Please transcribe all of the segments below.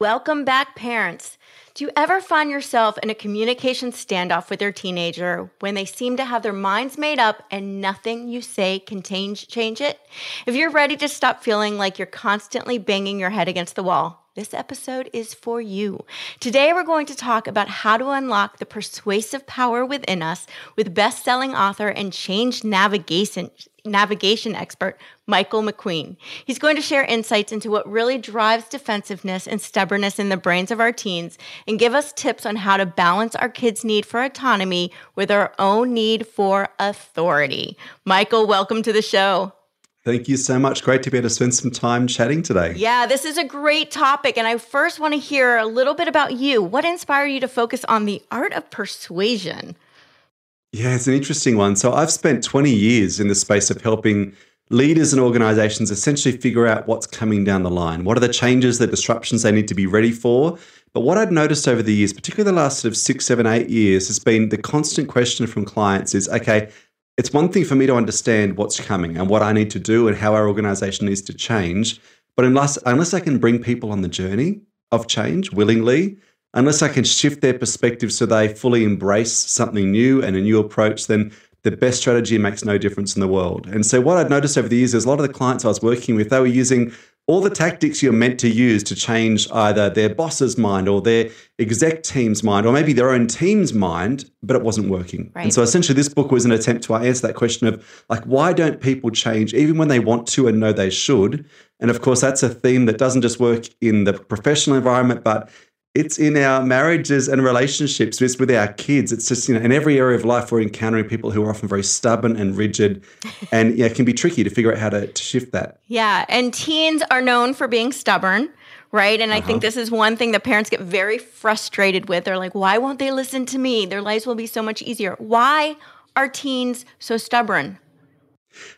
Welcome back, parents. Do you ever find yourself in a communication standoff with your teenager when they seem to have their minds made up and nothing you say can change, change it? If you're ready to stop feeling like you're constantly banging your head against the wall, this episode is for you. Today, we're going to talk about how to unlock the persuasive power within us with best selling author and change navigation, navigation expert, Michael McQueen. He's going to share insights into what really drives defensiveness and stubbornness in the brains of our teens and give us tips on how to balance our kids' need for autonomy with our own need for authority. Michael, welcome to the show. Thank you so much. Great to be able to spend some time chatting today. Yeah, this is a great topic. And I first want to hear a little bit about you. What inspired you to focus on the art of persuasion? Yeah, it's an interesting one. So I've spent 20 years in the space of helping leaders and organizations essentially figure out what's coming down the line. What are the changes, the disruptions they need to be ready for? But what I've noticed over the years, particularly the last sort of six, seven, eight years, has been the constant question from clients is okay, it's one thing for me to understand what's coming and what I need to do and how our organization needs to change. But unless, unless I can bring people on the journey of change willingly, unless I can shift their perspective so they fully embrace something new and a new approach, then the best strategy makes no difference in the world. And so, what I've noticed over the years is a lot of the clients I was working with, they were using all the tactics you're meant to use to change either their boss's mind or their exec team's mind or maybe their own team's mind, but it wasn't working. Right. And so essentially this book was an attempt to answer that question of like, why don't people change even when they want to and know they should? And of course, that's a theme that doesn't just work in the professional environment, but it's in our marriages and relationships, it's with our kids. It's just, you know, in every area of life, we're encountering people who are often very stubborn and rigid. and yeah, it can be tricky to figure out how to, to shift that. Yeah. And teens are known for being stubborn right? And uh-huh. I think uh-huh. this is one thing that parents get very frustrated with. They're like, why won't they listen to me? Their lives will be so much easier. Why are teens so stubborn?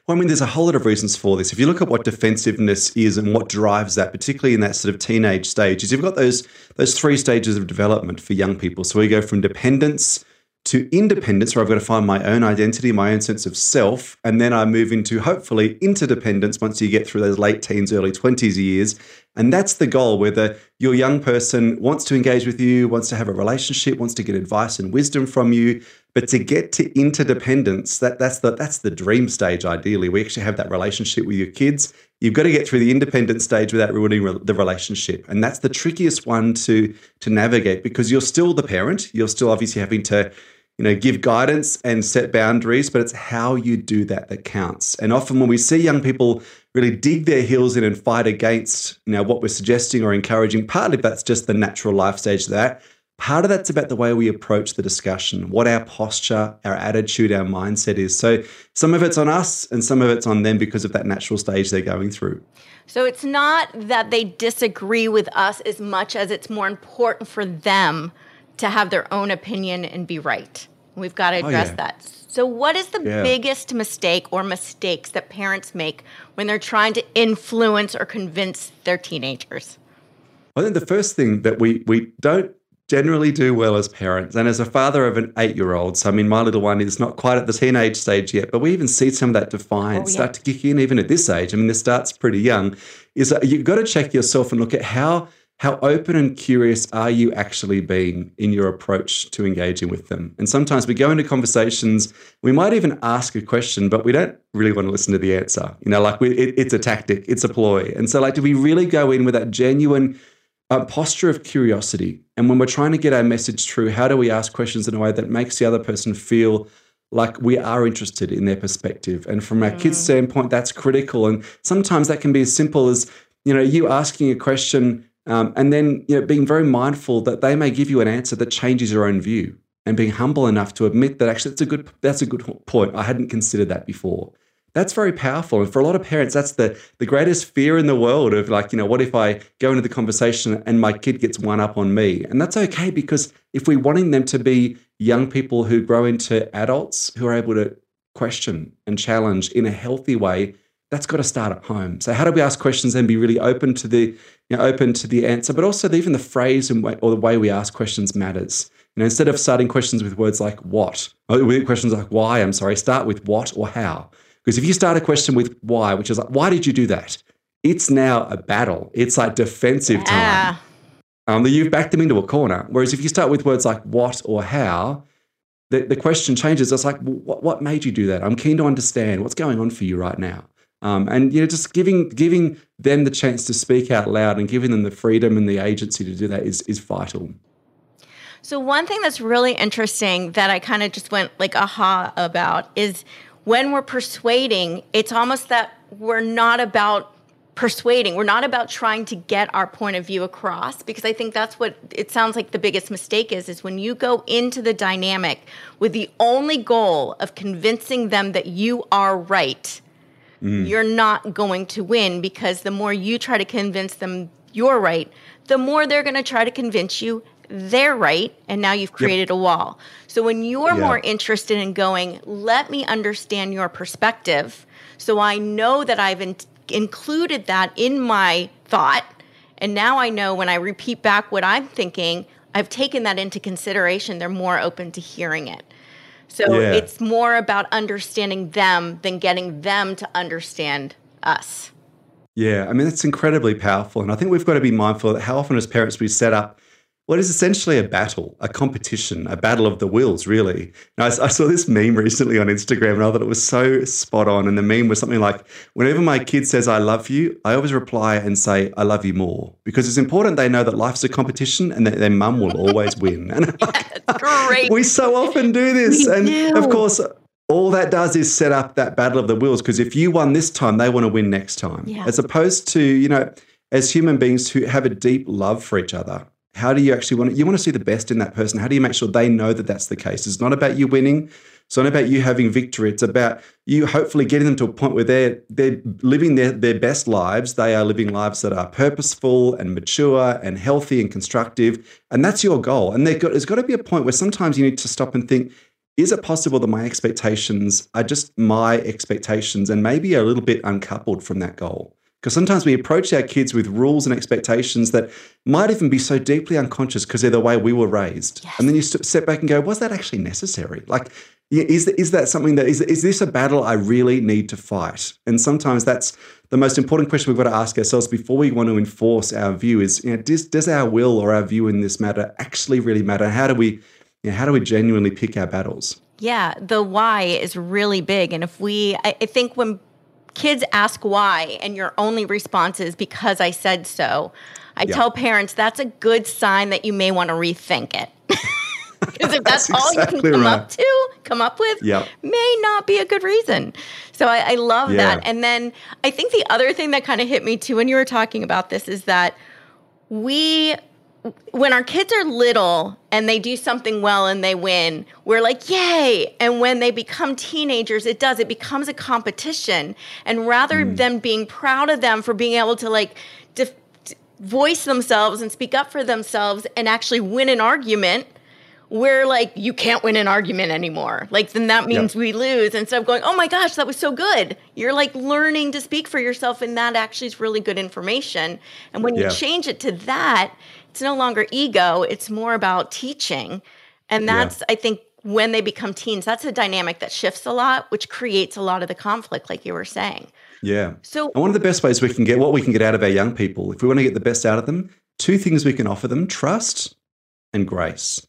Well, I mean, there's a whole lot of reasons for this. If you look at what defensiveness is and what drives that, particularly in that sort of teenage stage, is you've got those those three stages of development for young people. So we go from dependence to independence, where I've got to find my own identity, my own sense of self, and then I move into hopefully interdependence once you get through those late teens, early twenties years, and that's the goal. Whether your young person wants to engage with you, wants to have a relationship, wants to get advice and wisdom from you, but to get to interdependence, that, that's the that's the dream stage. Ideally, we actually have that relationship with your kids. You've got to get through the independent stage without ruining re- the relationship, and that's the trickiest one to to navigate because you're still the parent. You're still obviously having to you know give guidance and set boundaries, but it's how you do that that counts. And often when we see young people really dig their heels in and fight against you know what we're suggesting or encouraging, partly that's just the natural life stage that Part of that's about the way we approach the discussion, what our posture, our attitude, our mindset is. So some of it's on us and some of it's on them because of that natural stage they're going through. So it's not that they disagree with us as much as it's more important for them to have their own opinion and be right. We've got to oh, address oh, yeah. that. So, what is the yeah. biggest mistake or mistakes that parents make when they're trying to influence or convince their teenagers? I think the first thing that we we don't generally do well as parents. And as a father of an eight year old, so I mean, my little one is not quite at the teenage stage yet, but we even see some of that defiance oh, yeah. start to kick in even at this age. I mean, this starts pretty young. Is that you've got to check yourself and look at how. How open and curious are you actually being in your approach to engaging with them? And sometimes we go into conversations, we might even ask a question, but we don't really want to listen to the answer. You know, like we, it, it's a tactic, it's a ploy. And so, like, do we really go in with that genuine a posture of curiosity. And when we're trying to get our message through, how do we ask questions in a way that makes the other person feel like we are interested in their perspective? And from our mm. kids' standpoint, that's critical. And sometimes that can be as simple as, you know, you asking a question um, and then you know being very mindful that they may give you an answer that changes your own view and being humble enough to admit that actually that's a good that's a good point. I hadn't considered that before that's very powerful. And for a lot of parents, that's the, the greatest fear in the world of like, you know, what if I go into the conversation and my kid gets one up on me? And that's okay because if we're wanting them to be young people who grow into adults who are able to question and challenge in a healthy way, that's got to start at home. So how do we ask questions and be really open to the, you know, open to the answer, but also even the phrase and way, or the way we ask questions matters. You know, instead of starting questions with words like what, questions like why, I'm sorry, start with what or how. Because if you start a question with why, which is like, why did you do that? It's now a battle. It's like defensive yeah. time. Um, you've backed them into a corner. Whereas if you start with words like what or how, the, the question changes. It's like, what, what made you do that? I'm keen to understand what's going on for you right now. Um, and you know, just giving giving them the chance to speak out loud and giving them the freedom and the agency to do that is is vital. So one thing that's really interesting that I kind of just went like aha about is when we're persuading, it's almost that we're not about persuading. We're not about trying to get our point of view across because I think that's what it sounds like the biggest mistake is is when you go into the dynamic with the only goal of convincing them that you are right. Mm. You're not going to win because the more you try to convince them you're right, the more they're going to try to convince you they're right and now you've created yep. a wall. So when you're yeah. more interested in going, let me understand your perspective so I know that I've in- included that in my thought. And now I know when I repeat back what I'm thinking, I've taken that into consideration. They're more open to hearing it. So yeah. it's more about understanding them than getting them to understand us. Yeah, I mean, that's incredibly powerful. And I think we've got to be mindful that how often as parents we set up what is essentially a battle, a competition, a battle of the wills, really. I, I, saw this meme recently on Instagram and I thought it was so spot on. And the meme was something like, whenever my kid says, I love you, I always reply and say, I love you more. Because it's important they know that life's a competition and that their mum will always win. And great. we so often do this. We and do. of course, all that does is set up that battle of the wills because if you won this time, they want to win next time. Yeah. As opposed to, you know, as human beings who have a deep love for each other how do you actually want to, you want to see the best in that person? How do you make sure they know that that's the case? It's not about you winning. It's not about you having victory. It's about you hopefully getting them to a point where they're they're living their, their best lives. They are living lives that are purposeful and mature and healthy and constructive. And that's your goal. And got, there's got to be a point where sometimes you need to stop and think, is it possible that my expectations are just my expectations and maybe a little bit uncoupled from that goal? Because sometimes we approach our kids with rules and expectations that might even be so deeply unconscious because they're the way we were raised. Yes. And then you step back and go, was that actually necessary? Like, is, is that something that is, is this a battle I really need to fight? And sometimes that's the most important question we've got to ask ourselves before we want to enforce our view is, you know, does, does our will or our view in this matter actually really matter? How do we, you know, how do we genuinely pick our battles? Yeah, the why is really big. And if we, I, I think when kids ask why and your only response is because I said so, I yeah. tell parents that's a good sign that you may want to rethink it. Because if that's, that's all exactly you can come right. up to, come up with, yep. may not be a good reason. So I, I love yeah. that. And then I think the other thing that kind of hit me too when you were talking about this is that we when our kids are little and they do something well and they win, we're like, yay. And when they become teenagers, it does, it becomes a competition. And rather mm. than being proud of them for being able to like def- voice themselves and speak up for themselves and actually win an argument, we're like, you can't win an argument anymore. Like, then that means we lose. Instead of going, oh my gosh, that was so good. You're like learning to speak for yourself, and that actually is really good information. And when you change it to that, it's no longer ego, it's more about teaching. And that's, yeah. I think, when they become teens, that's a dynamic that shifts a lot, which creates a lot of the conflict, like you were saying. Yeah. So, and one of the best ways we can get what we can get out of our young people, if we want to get the best out of them, two things we can offer them trust and grace.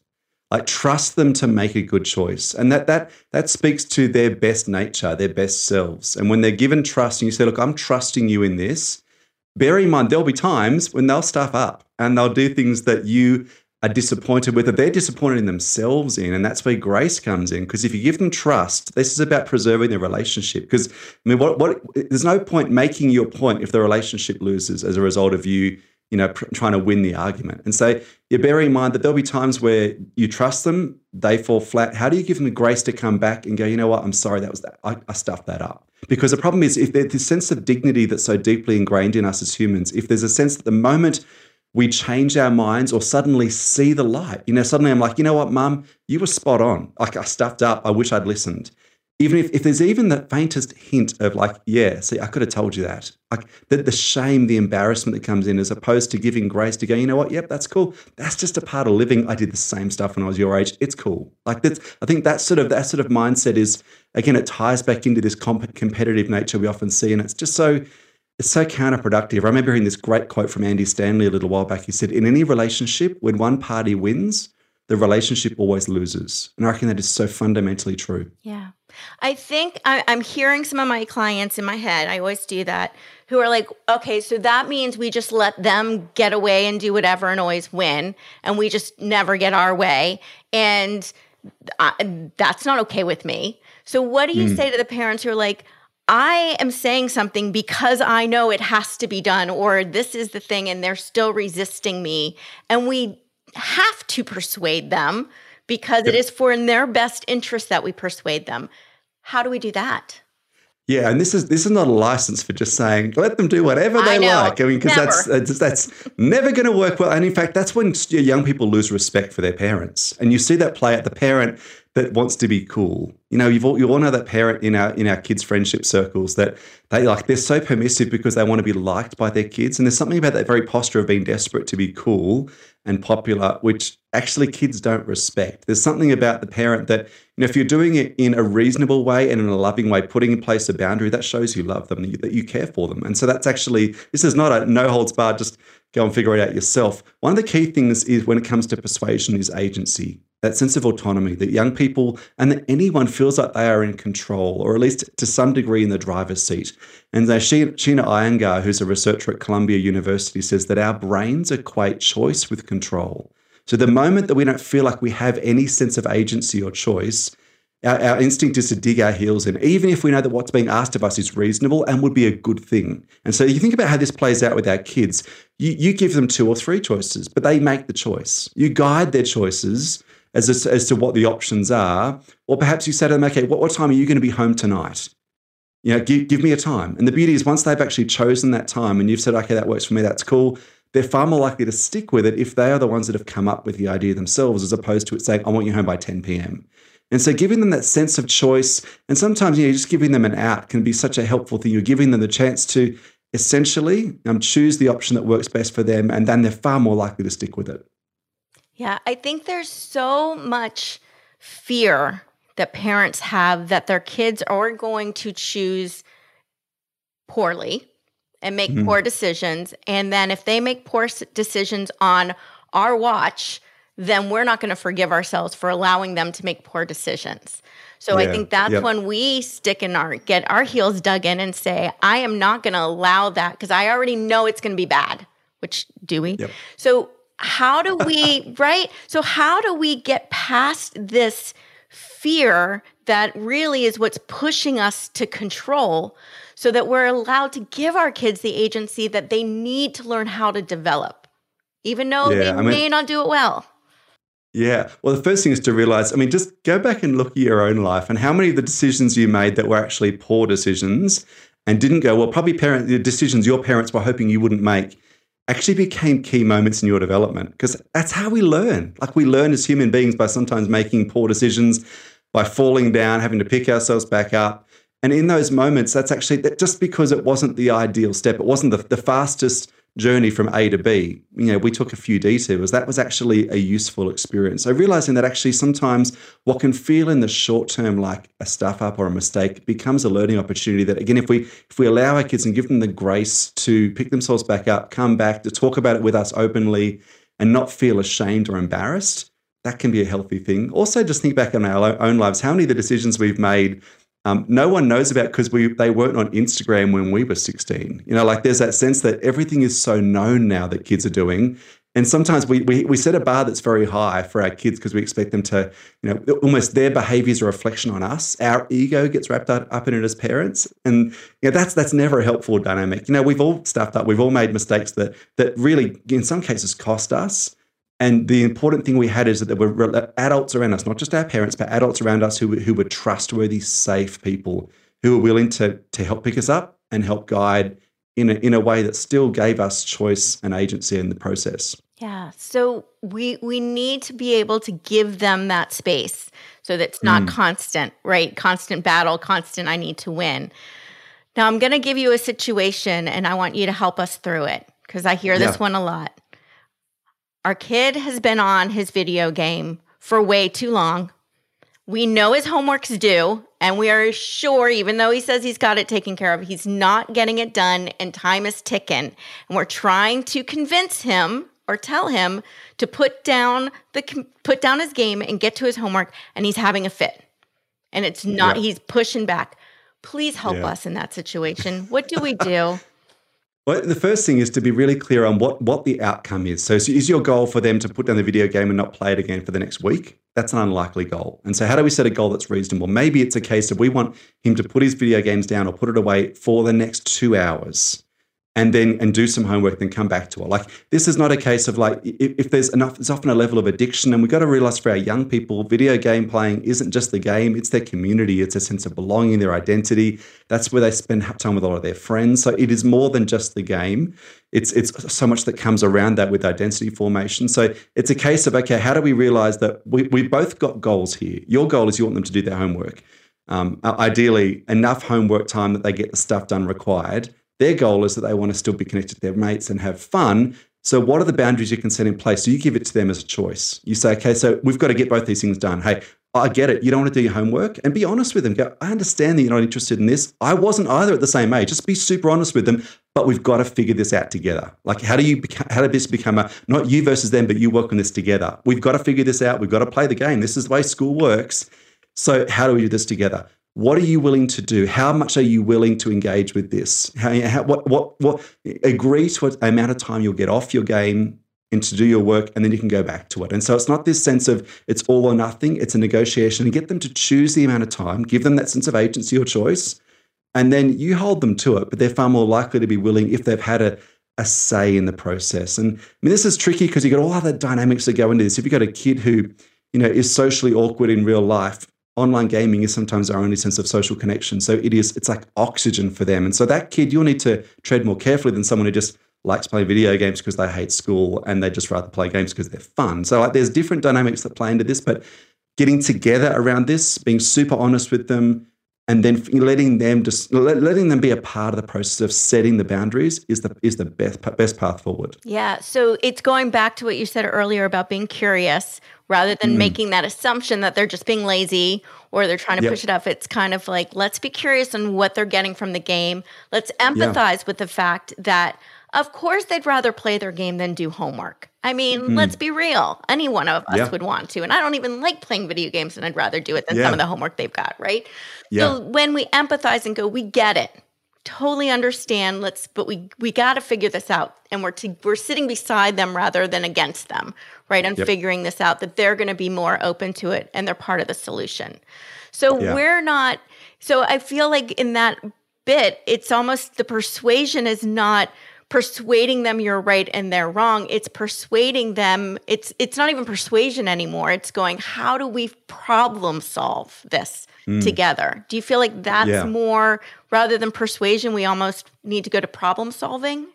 Like trust them to make a good choice. And that that that speaks to their best nature, their best selves. And when they're given trust and you say, look, I'm trusting you in this, bear in mind there'll be times when they'll stuff up and they'll do things that you are disappointed with, that they're disappointed in themselves in. And that's where grace comes in. Because if you give them trust, this is about preserving their relationship. Because, I mean, what, what, there's no point making your point if the relationship loses as a result of you, you know, pr- trying to win the argument. And so you bear in mind that there'll be times where you trust them, they fall flat. How do you give them the grace to come back and go, you know what, I'm sorry, that was that. I, I stuffed that up. Because the problem is, if there's this sense of dignity that's so deeply ingrained in us as humans, if there's a sense that the moment we change our minds or suddenly see the light. You know, suddenly I'm like, you know what, mum, you were spot on. Like I stuffed up. I wish I'd listened. Even if, if there's even the faintest hint of like, yeah, see, I could have told you that. Like the, the shame, the embarrassment that comes in, as opposed to giving grace to go, you know what, yep, that's cool. That's just a part of living. I did the same stuff when I was your age. It's cool. Like that's, I think that sort of that sort of mindset is again, it ties back into this comp- competitive nature we often see, and it's just so it's so counterproductive. I remember hearing this great quote from Andy Stanley a little while back. He said, In any relationship, when one party wins, the relationship always loses. And I reckon that is so fundamentally true. Yeah. I think I, am hearing some of my clients in my head, I always do that, who are like, okay, so that means we just let them get away and do whatever and always win, and we just never get our way. And I, that's not okay with me. So, what do you mm. say to the parents who are like, I am saying something because I know it has to be done, or this is the thing, and they're still resisting me. And we have to persuade them because it is for in their best interest that we persuade them. How do we do that? Yeah, and this is this is not a license for just saying let them do whatever they I like. I mean, because that's, that's that's never going to work well. And in fact, that's when young people lose respect for their parents, and you see that play at the parent that wants to be cool. You know, you've all, you all know that parent in our in our kids' friendship circles that they like they're so permissive because they want to be liked by their kids, and there's something about that very posture of being desperate to be cool and popular, which actually kids don't respect. There's something about the parent that you know if you're doing it in a reasonable way and in a loving way, putting in place a boundary that shows you love them, that you care for them, and so that's actually this is not a no holds barred just go and figure it out yourself. One of the key things is when it comes to persuasion is agency, that sense of autonomy that young people and that anyone feels like they are in control, or at least to some degree in the driver's seat. And uh, Sheena Iyengar, who's a researcher at Columbia University, says that our brains equate choice with control. So the moment that we don't feel like we have any sense of agency or choice, our, our, instinct is to dig our heels in, even if we know that what's being asked of us is reasonable and would be a good thing. And so you think about how this plays out with our kids. You, you give them two or three choices, but they make the choice. You guide their choices as, as, to what the options are. Or perhaps you say to them, okay, what, what time are you going to be home tonight? You know, give, give me a time. And the beauty is once they've actually chosen that time and you've said, okay, that works for me, that's cool, they're far more likely to stick with it if they are the ones that have come up with the idea themselves, as opposed to it saying, I want you home by 10 p.m. And so giving them that sense of choice, and sometimes you know, just giving them an out can be such a helpful thing. You're giving them the chance to essentially um, choose the option that works best for them, and then they're far more likely to stick with it. Yeah, I think there's so much fear that parents have that their kids are going to choose poorly and make mm-hmm. poor decisions. And then if they make poor decisions on our watch, then we're not going to forgive ourselves for allowing them to make poor decisions. So yeah, I think that's yep. when we stick in our get our heels dug in and say, I am not going to allow that because I already know it's going to be bad. Which do we? Yep. So how do we right? So how do we get past this fear that really is what's pushing us to control so that we're allowed to give our kids the agency that they need to learn how to develop even though yeah, they I mean, may not do it well. Yeah. Well, the first thing is to realize, I mean, just go back and look at your own life and how many of the decisions you made that were actually poor decisions and didn't go, well, probably parent the decisions your parents were hoping you wouldn't make actually became key moments in your development because that's how we learn. Like we learn as human beings by sometimes making poor decisions, by falling down, having to pick ourselves back up. And in those moments, that's actually just because it wasn't the ideal step, it wasn't the, the fastest journey from A to B, you know, we took a few detours. That was actually a useful experience. So realizing that actually sometimes what can feel in the short term like a stuff up or a mistake becomes a learning opportunity that again, if we if we allow our kids and give them the grace to pick themselves back up, come back, to talk about it with us openly and not feel ashamed or embarrassed, that can be a healthy thing. Also, just think back on our own lives. How many of the decisions we've made um, no one knows about because we they weren't on Instagram when we were 16. You know, like there's that sense that everything is so known now that kids are doing. And sometimes we, we, we set a bar that's very high for our kids because we expect them to, you know, almost their behavior is a reflection on us. Our ego gets wrapped up, up in it as parents. And you know, that's that's never a helpful dynamic. You know, we've all stuffed up, we've all made mistakes that that really in some cases cost us. And the important thing we had is that there were adults around us, not just our parents, but adults around us who, who were trustworthy, safe people who were willing to, to help pick us up and help guide in a, in a way that still gave us choice and agency in the process. Yeah. So we we need to be able to give them that space so that it's not mm. constant, right? Constant battle, constant I need to win. Now I'm going to give you a situation and I want you to help us through it because I hear yeah. this one a lot. Our kid has been on his video game for way too long. We know his homework's due And we are sure, even though he says he's got it taken care of, he's not getting it done and time is ticking. And we're trying to convince him or tell him to put down the put down his game and get to his homework and he's having a fit. And it's not yeah. he's pushing back. Please help yeah. us in that situation. What do we do? Well, the first thing is to be really clear on what, what the outcome is. So, is your goal for them to put down the video game and not play it again for the next week? That's an unlikely goal. And so, how do we set a goal that's reasonable? Maybe it's a case of we want him to put his video games down or put it away for the next two hours and then and do some homework then come back to it. Like this is not a case of like if, if there's enough there's often a level of addiction and we've got to realize for our young people video game playing isn't just the game it's their community it's a sense of belonging their identity. That's where they spend time with a lot of their friends. So it is more than just the game. It's it's so much that comes around that with identity formation. So it's a case of okay how do we realize that we, we both got goals here? Your goal is you want them to do their homework. Um, ideally enough homework time that they get the stuff done required their goal is that they want to still be connected to their mates and have fun. So, what are the boundaries you can set in place? So, you give it to them as a choice. You say, okay, so we've got to get both these things done. Hey, I get it. You don't want to do your homework and be honest with them. Go, I understand that you're not interested in this. I wasn't either at the same age. Just be super honest with them. But we've got to figure this out together. Like, how do you, how did this become a, not you versus them, but you work on this together? We've got to figure this out. We've got to play the game. This is the way school works. So, how do we do this together? What are you willing to do? How much are you willing to engage with this? How, how, what, what, what, agree to an amount of time you'll get off your game and to do your work, and then you can go back to it. And so it's not this sense of it's all or nothing, it's a negotiation. And get them to choose the amount of time, give them that sense of agency or choice, and then you hold them to it. But they're far more likely to be willing if they've had a, a say in the process. And I mean, this is tricky because you've got all other dynamics that go into this. If you've got a kid who, you know, is socially awkward in real life, online gaming is sometimes our only sense of social connection. So it is, it's like oxygen for them. And so that kid, you'll need to tread more carefully than someone who just likes playing video games because they hate school and they just rather play games because they're fun. So like there's different dynamics that play into this, but getting together around this, being super honest with them, and then letting them just letting them be a part of the process of setting the boundaries is the is the best best path forward. Yeah, so it's going back to what you said earlier about being curious rather than mm. making that assumption that they're just being lazy or they're trying to yep. push it up. It's kind of like let's be curious on what they're getting from the game. Let's empathize yeah. with the fact that of course they'd rather play their game than do homework. I mean, mm. let's be real. Any one of us yeah. would want to. And I don't even like playing video games and I'd rather do it than yeah. some of the homework they've got, right? So when we empathize and go, we get it. Totally understand. Let's but we we got to figure this out and we're to, we're sitting beside them rather than against them, right? And yep. figuring this out that they're going to be more open to it and they're part of the solution. So yeah. we're not so I feel like in that bit it's almost the persuasion is not persuading them you're right and they're wrong it's persuading them it's it's not even persuasion anymore it's going how do we problem solve this mm. together do you feel like that's yeah. more rather than persuasion we almost need to go to problem solving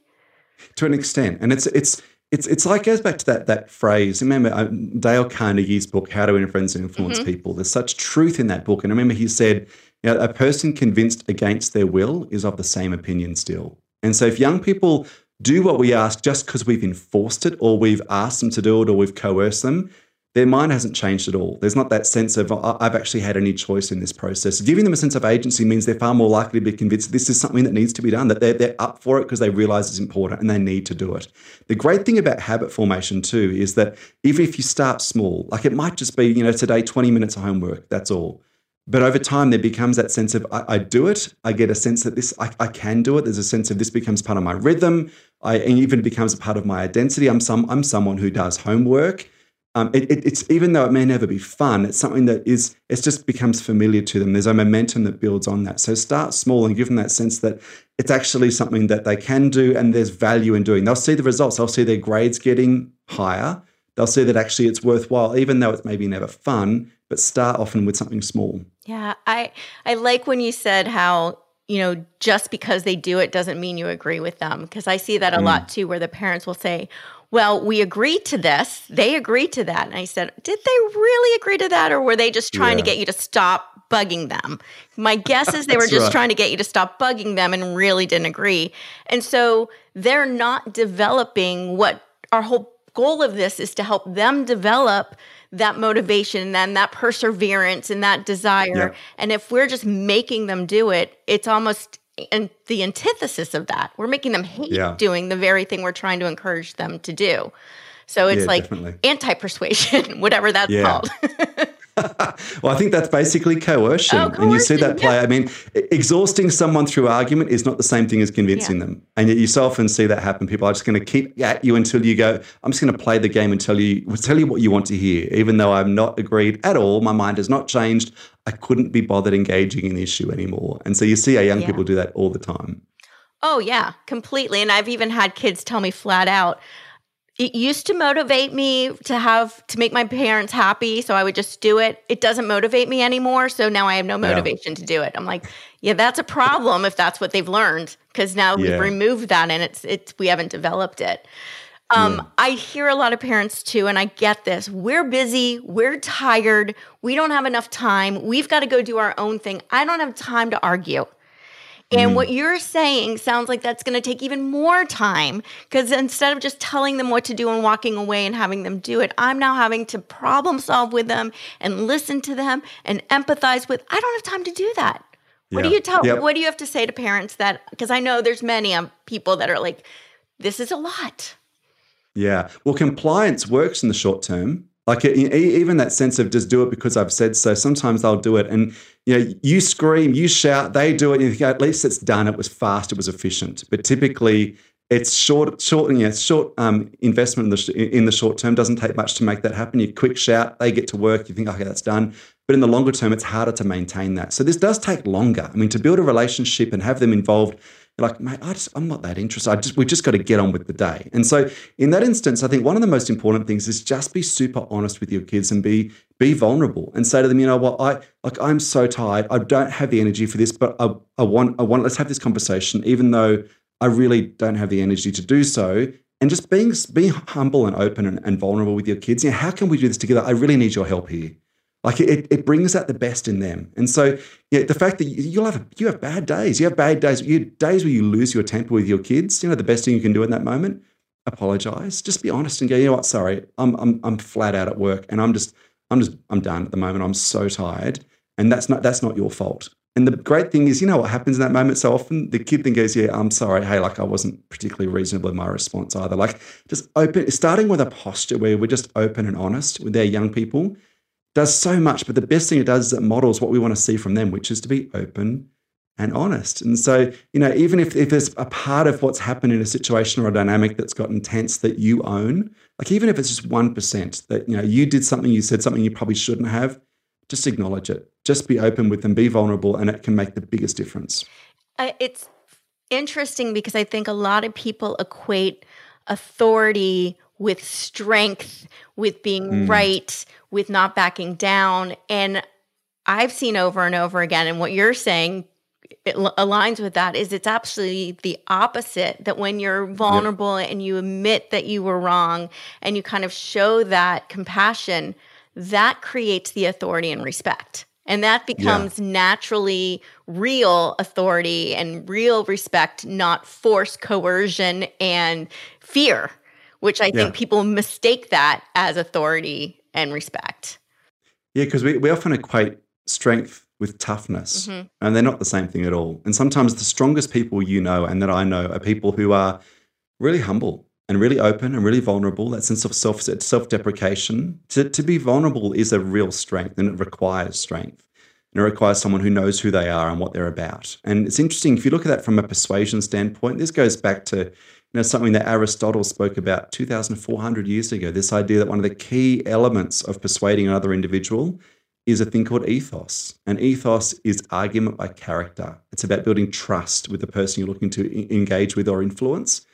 to an extent and it's it's it's it's like goes back to that that phrase. Remember uh, Dale Carnegie's book, How to Influence and Influence mm-hmm. People. There's such truth in that book, and I remember he said, you know, "A person convinced against their will is of the same opinion still." And so if young people do what we ask just because we've enforced it or we've asked them to do it or we've coerced them, their mind hasn't changed at all. There's not that sense of, I've actually had any choice in this process. Giving them a sense of agency means they're far more likely to be convinced this is something that needs to be done, that they're, they're up for it because they realize it's important and they need to do it. The great thing about habit formation, too, is that even if you start small, like it might just be, you know, today, 20 minutes of homework, that's all. But over time, there becomes that sense of I, I do it. I get a sense that this I, I, can do it. There's a sense of this becomes part of my rhythm. I even becomes a part of my identity. I'm some I'm someone who does homework. Um, it, it, it's even though it may never be fun, it's something that is it just becomes familiar to them. There's a momentum that builds on that. So start small and give them that sense that it's actually something that they can do and there's value in doing. They'll see the results. They'll see their grades getting higher. They'll see that actually it's worthwhile, even though it's maybe never fun. But start often with something small. Yeah, I I like when you said how you know just because they do it doesn't mean you agree with them because I see that a mm. lot too, where the parents will say, "Well, we agreed to this. They agreed to that." And I said, "Did they really agree to that, or were they just trying yeah. to get you to stop bugging them?" My guess is they were just right. trying to get you to stop bugging them and really didn't agree. And so they're not developing what our whole goal of this is to help them develop that motivation and that perseverance and that desire. Yeah. And if we're just making them do it, it's almost and the antithesis of that. We're making them hate yeah. doing the very thing we're trying to encourage them to do. So it's yeah, like anti persuasion, whatever that's called. well, I think that's basically coercion. Oh, coercion and you see that play. Yeah. I mean, exhausting someone through argument is not the same thing as convincing yeah. them. And yet you so often see that happen. People are just going to keep at you until you go, I'm just going to play the game and tell you, tell you what you want to hear. Even though I'm not agreed at all, my mind has not changed. I couldn't be bothered engaging in the issue anymore. And so you see our young yeah. people do that all the time. Oh, yeah, completely. And I've even had kids tell me flat out, it used to motivate me to have to make my parents happy so i would just do it it doesn't motivate me anymore so now i have no motivation yeah. to do it i'm like yeah that's a problem if that's what they've learned because now yeah. we've removed that and it's it's we haven't developed it um, yeah. i hear a lot of parents too and i get this we're busy we're tired we don't have enough time we've got to go do our own thing i don't have time to argue and mm. what you're saying sounds like that's going to take even more time because instead of just telling them what to do and walking away and having them do it, I'm now having to problem solve with them and listen to them and empathize with. I don't have time to do that. What yeah. do you tell? Yep. What do you have to say to parents that? Because I know there's many um, people that are like, "This is a lot." Yeah. Well, compliance works in the short term. Like even that sense of just do it because I've said so. Sometimes they'll do it, and you know, you scream, you shout, they do it. You think at least it's done. It was fast. It was efficient. But typically, it's short, short, know, short um, investment in the in the short term doesn't take much to make that happen. You quick shout, they get to work. You think, okay, that's done. But in the longer term, it's harder to maintain that. So this does take longer. I mean, to build a relationship and have them involved like, mate, I just, I'm not that interested. I just, we just got to get on with the day. And so, in that instance, I think one of the most important things is just be super honest with your kids and be be vulnerable and say to them, you know what, I like, I'm so tired. I don't have the energy for this, but I, I want, I want. Let's have this conversation, even though I really don't have the energy to do so. And just being being humble and open and, and vulnerable with your kids. You know, how can we do this together? I really need your help here. Like it, it brings out the best in them. And so the fact that you'll have you have bad days, you have bad days, you days where you lose your temper with your kids. You know, the best thing you can do in that moment, apologize. Just be honest and go, you know what, sorry, I'm I'm I'm flat out at work and I'm just I'm just I'm done at the moment. I'm so tired. And that's not that's not your fault. And the great thing is, you know what happens in that moment so often? The kid then goes, Yeah, I'm sorry. Hey, like I wasn't particularly reasonable in my response either. Like just open, starting with a posture where we're just open and honest with their young people does so much, but the best thing it does is it models what we want to see from them, which is to be open and honest. And so, you know, even if, if there's a part of what's happened in a situation or a dynamic that's gotten intense that you own, like even if it's just 1%, that, you know, you did something, you said something you probably shouldn't have, just acknowledge it. Just be open with them, be vulnerable, and it can make the biggest difference. Uh, it's interesting because I think a lot of people equate authority with strength, with being mm. right, with not backing down. And I've seen over and over again, and what you're saying it aligns with that is it's absolutely the opposite that when you're vulnerable yep. and you admit that you were wrong and you kind of show that compassion that creates the authority and respect and that becomes yeah. naturally real authority and real respect not force coercion and fear which i think yeah. people mistake that as authority and respect. Yeah, because we, we often equate strength with toughness, mm-hmm. and they're not the same thing at all. And sometimes the strongest people you know and that I know are people who are really humble and really open and really vulnerable. That sense of self self deprecation. To, to be vulnerable is a real strength, and it requires strength. And it requires someone who knows who they are and what they're about. And it's interesting if you look at that from a persuasion standpoint. This goes back to know, something that Aristotle spoke about 2,400 years ago. This idea that one of the key elements of persuading another individual is a thing called ethos. And ethos is argument by character. It's about building trust with the person you're looking to engage with or influence.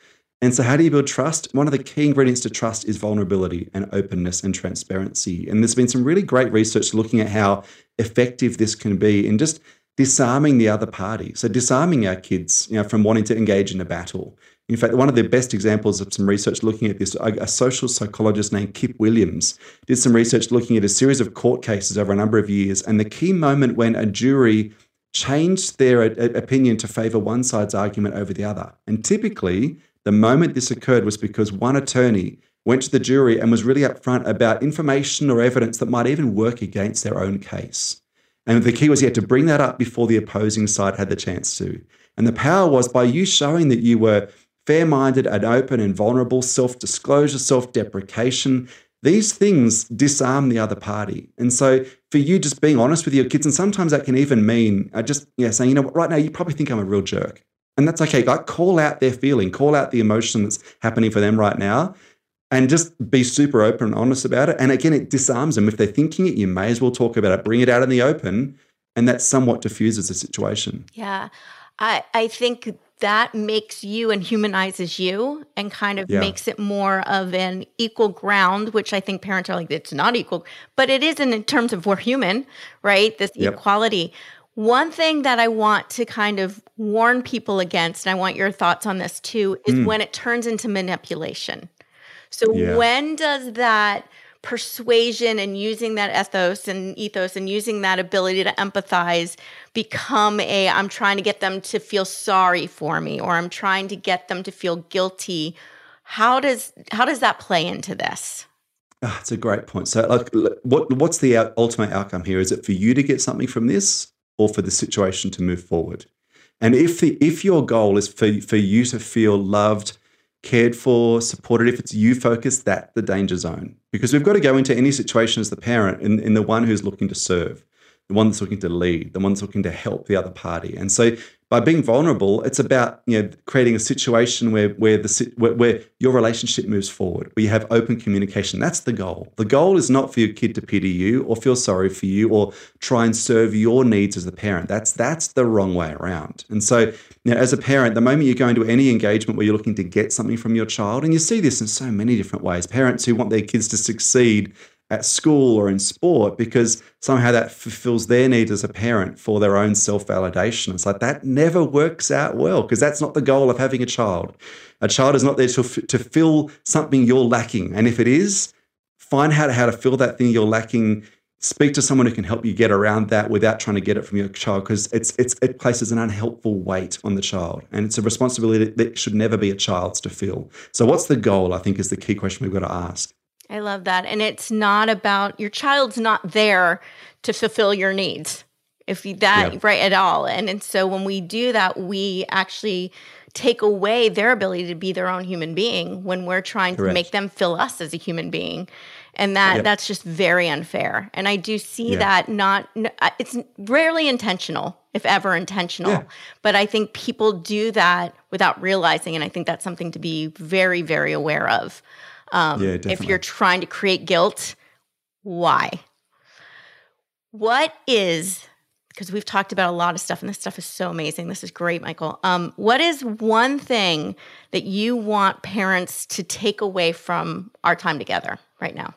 And so, how do you build trust? One of the key ingredients to trust is vulnerability and openness and transparency. And there's been some really great research looking at how effective this can be in just disarming the other party. So, disarming our kids, you know, from wanting to engage in a battle in fact, one of the best examples of some research looking at this, a, social psychologist named Kip Williams did some research looking at a series of court cases over a number of years. And the key moment when a jury changed their uh, uh, opinion to favor one side's argument over the other. And typically, the moment this occurred was because one attorney went to the jury and was really upfront about information or evidence that might even work against their own case. And the key was he had to bring that up before the opposing side had the chance to. And the power was by you showing that you were fair minded and open and vulnerable, self disclosure, self deprecation. These things disarm the other party. And so for you just being honest with your kids, and sometimes that can even mean uh, just yeah, saying, you know what, right now you probably think I'm a real jerk. And that's okay. Like call out their feeling, call out the emotion that's happening for them right now and just be super open and honest about it. And again, it disarms them. If they're thinking it, you may as well talk about it, bring it out in the open, and that somewhat diffuses the situation. Yeah. I, I think that makes you and humanizes you and kind of yeah. makes it more of an equal ground, which I think parents are like, it's not equal, but it isn't in terms of we're human, right? This yep. equality. One thing that I want to kind of warn people against, and I want your thoughts on this too, is mm. when it turns into manipulation. So yeah. when does that persuasion and using that ethos and ethos and using that ability to empathize become a I'm trying to get them to feel sorry for me or I'm trying to get them to feel guilty. How does how does that play into this? Ah, oh, that's a great point. So, like, what what's the ultimate outcome here? Is it for you to get something from this, or for the situation to move forward? And if the if your goal is for for you to feel loved, cared for, supported, if it's you focused, that's the danger zone. Because we've got to go into any situation as the parent in, in the one who's looking to serve, the one that's looking to lead, the one that's looking to help the other party. And so by being vulnerable, it's about you know creating a situation where where the where, where, your relationship moves forward, where you have open communication. That's the goal. The goal is not for your kid to pity you or feel sorry for you or try and serve your needs as a parent. That's that's the wrong way around. And so, you know, as a parent, the moment you go into any engagement where you're looking to get something from your child, and you see this in so many different ways, parents who want their kids to succeed at school or in sport because somehow that fulfills their need as a parent for their own self validation. It's like that never works out well because that's not the goal of having a child. A child is not there to, to fill something you're lacking. And if it is, find out how to fill that thing you're lacking. Speak to someone who can help you get around that without trying to get it from your child because it's, it's, it places an unhelpful weight on the child. And it's a responsibility that should never be a child's to feel. So, what's the goal? I think is the key question we've got to ask. I love that. And it's not about your child's not there to fulfill your needs. If you, that right at all. And and so when we do that, we actually take away their ability to be their own human being when we're trying Correct. to make them feel us as a human being. And that that's just very unfair. And I do see yeah. that not uh, it's rarely intentional, if ever intentional. Yeah. But I think people do that without realizing and I think that's something to be very very aware of. Um, yeah. If you're trying to create guilt, why? What is because we've talked about a lot of stuff and this stuff is so amazing. This is great, Michael. Um, what is one thing that you want parents to take away from our time together right now?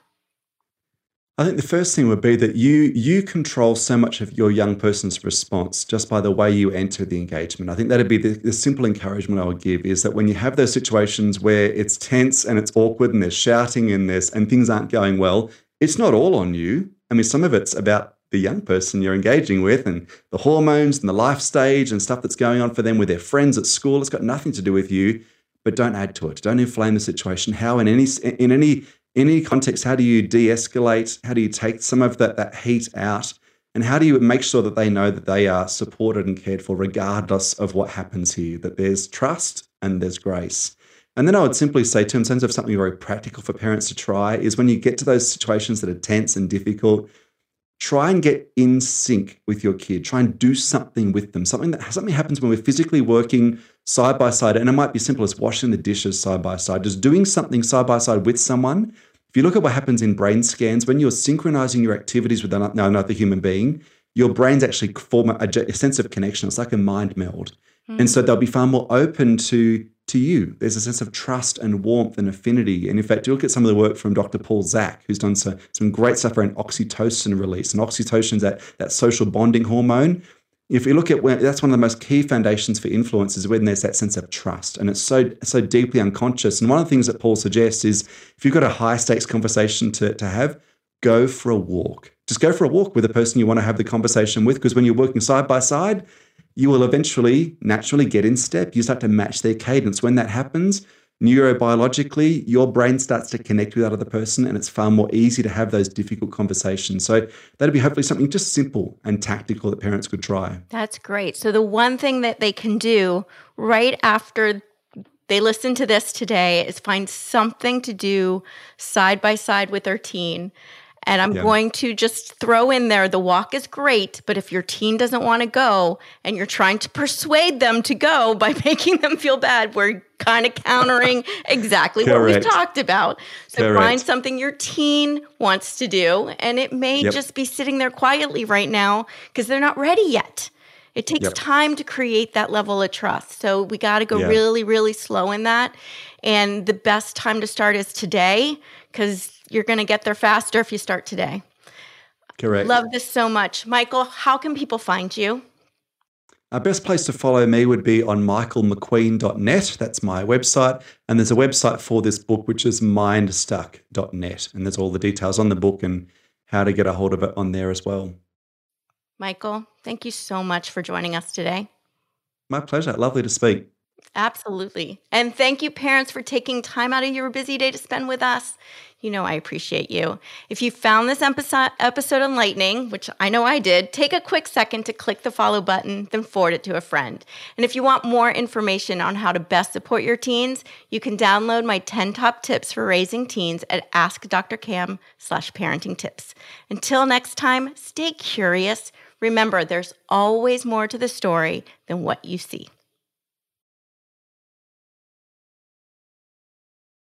I think the first thing would be that you you control so much of your young person's response just by the way you enter the engagement. I think that'd be the, the, simple encouragement I would give is that when you have those situations where it's tense and it's awkward and there's shouting and there's and things aren't going well, it's not all on you. I mean, some of it's about the young person you're engaging with and the hormones and the life stage and stuff that's going on for them with their friends at school. It's got nothing to do with you but don't add to it. Don't inflame the situation. How in any in any in any context, how do you de-escalate? How do you take some of that, that heat out? And how do you make sure that they know that they are supported and cared for regardless of what happens here? That there's trust and there's grace. And then I would simply say, to in terms of something very practical for parents to try, is when you get to those situations that are tense and difficult, try and get in sync with your kid. Try and do something with them. Something that something happens when we're physically working side by side, and it might be simple as washing the dishes side by side, just doing something side by side with someone if you look at what happens in brain scans, when you're synchronizing your activities with another human being, your brains actually form a, a sense of connection. It's like a mind meld. Mm. And so they'll be far more open to, to you. There's a sense of trust and warmth and affinity. And in fact, you look at some of the work from Dr. Paul Zak, who's done so, some great stuff around oxytocin release. And oxytocin is that, that social bonding hormone if you look at where that's one of the most key foundations for influence is when there's that sense of trust and it's so so deeply unconscious. And one of the things that paul suggests is if you've got a high stakes conversation to, to have go for a walk. Just go for a walk with the person you want to have the conversation with because when you're working side by side you will eventually naturally get in step. You start to match their cadence. When that happens neurobiologically, your brain starts to connect with that other person and it's far more easy to have those difficult conversations. So that'd be hopefully something just simple and tactical that parents could try. That's great. So the one thing that they can do right after they listen to this today is find something to do side by side with their teen and I'm yeah. going to just throw in there the walk is great, but if your teen doesn't want to go and you're trying to persuade them to go by making them feel bad, we're kind of countering exactly what we've talked about. So Correct. find something your teen wants to do, and it may yep. just be sitting there quietly right now because they're not ready yet. It takes yep. time to create that level of trust. So we got to go yeah. really, really slow in that. And the best time to start is today because you're going to get there faster if you start today. Correct. Love this so much. Michael, how can people find you? Our best place to follow me would be on michaelmcqueen.net. That's my website. And there's a website for this book, which is mindstuck.net. And there's all the details on the book and how to get a hold of it on there as well. Michael, thank you so much for joining us today. My pleasure. Lovely to speak. Absolutely. And thank you, parents, for taking time out of your busy day to spend with us. You know, I appreciate you. If you found this episode, episode enlightening, which I know I did, take a quick second to click the follow button, then forward it to a friend. And if you want more information on how to best support your teens, you can download my 10 top tips for raising teens at askdrcam slash parenting tips. Until next time, stay curious. Remember, there's always more to the story than what you see.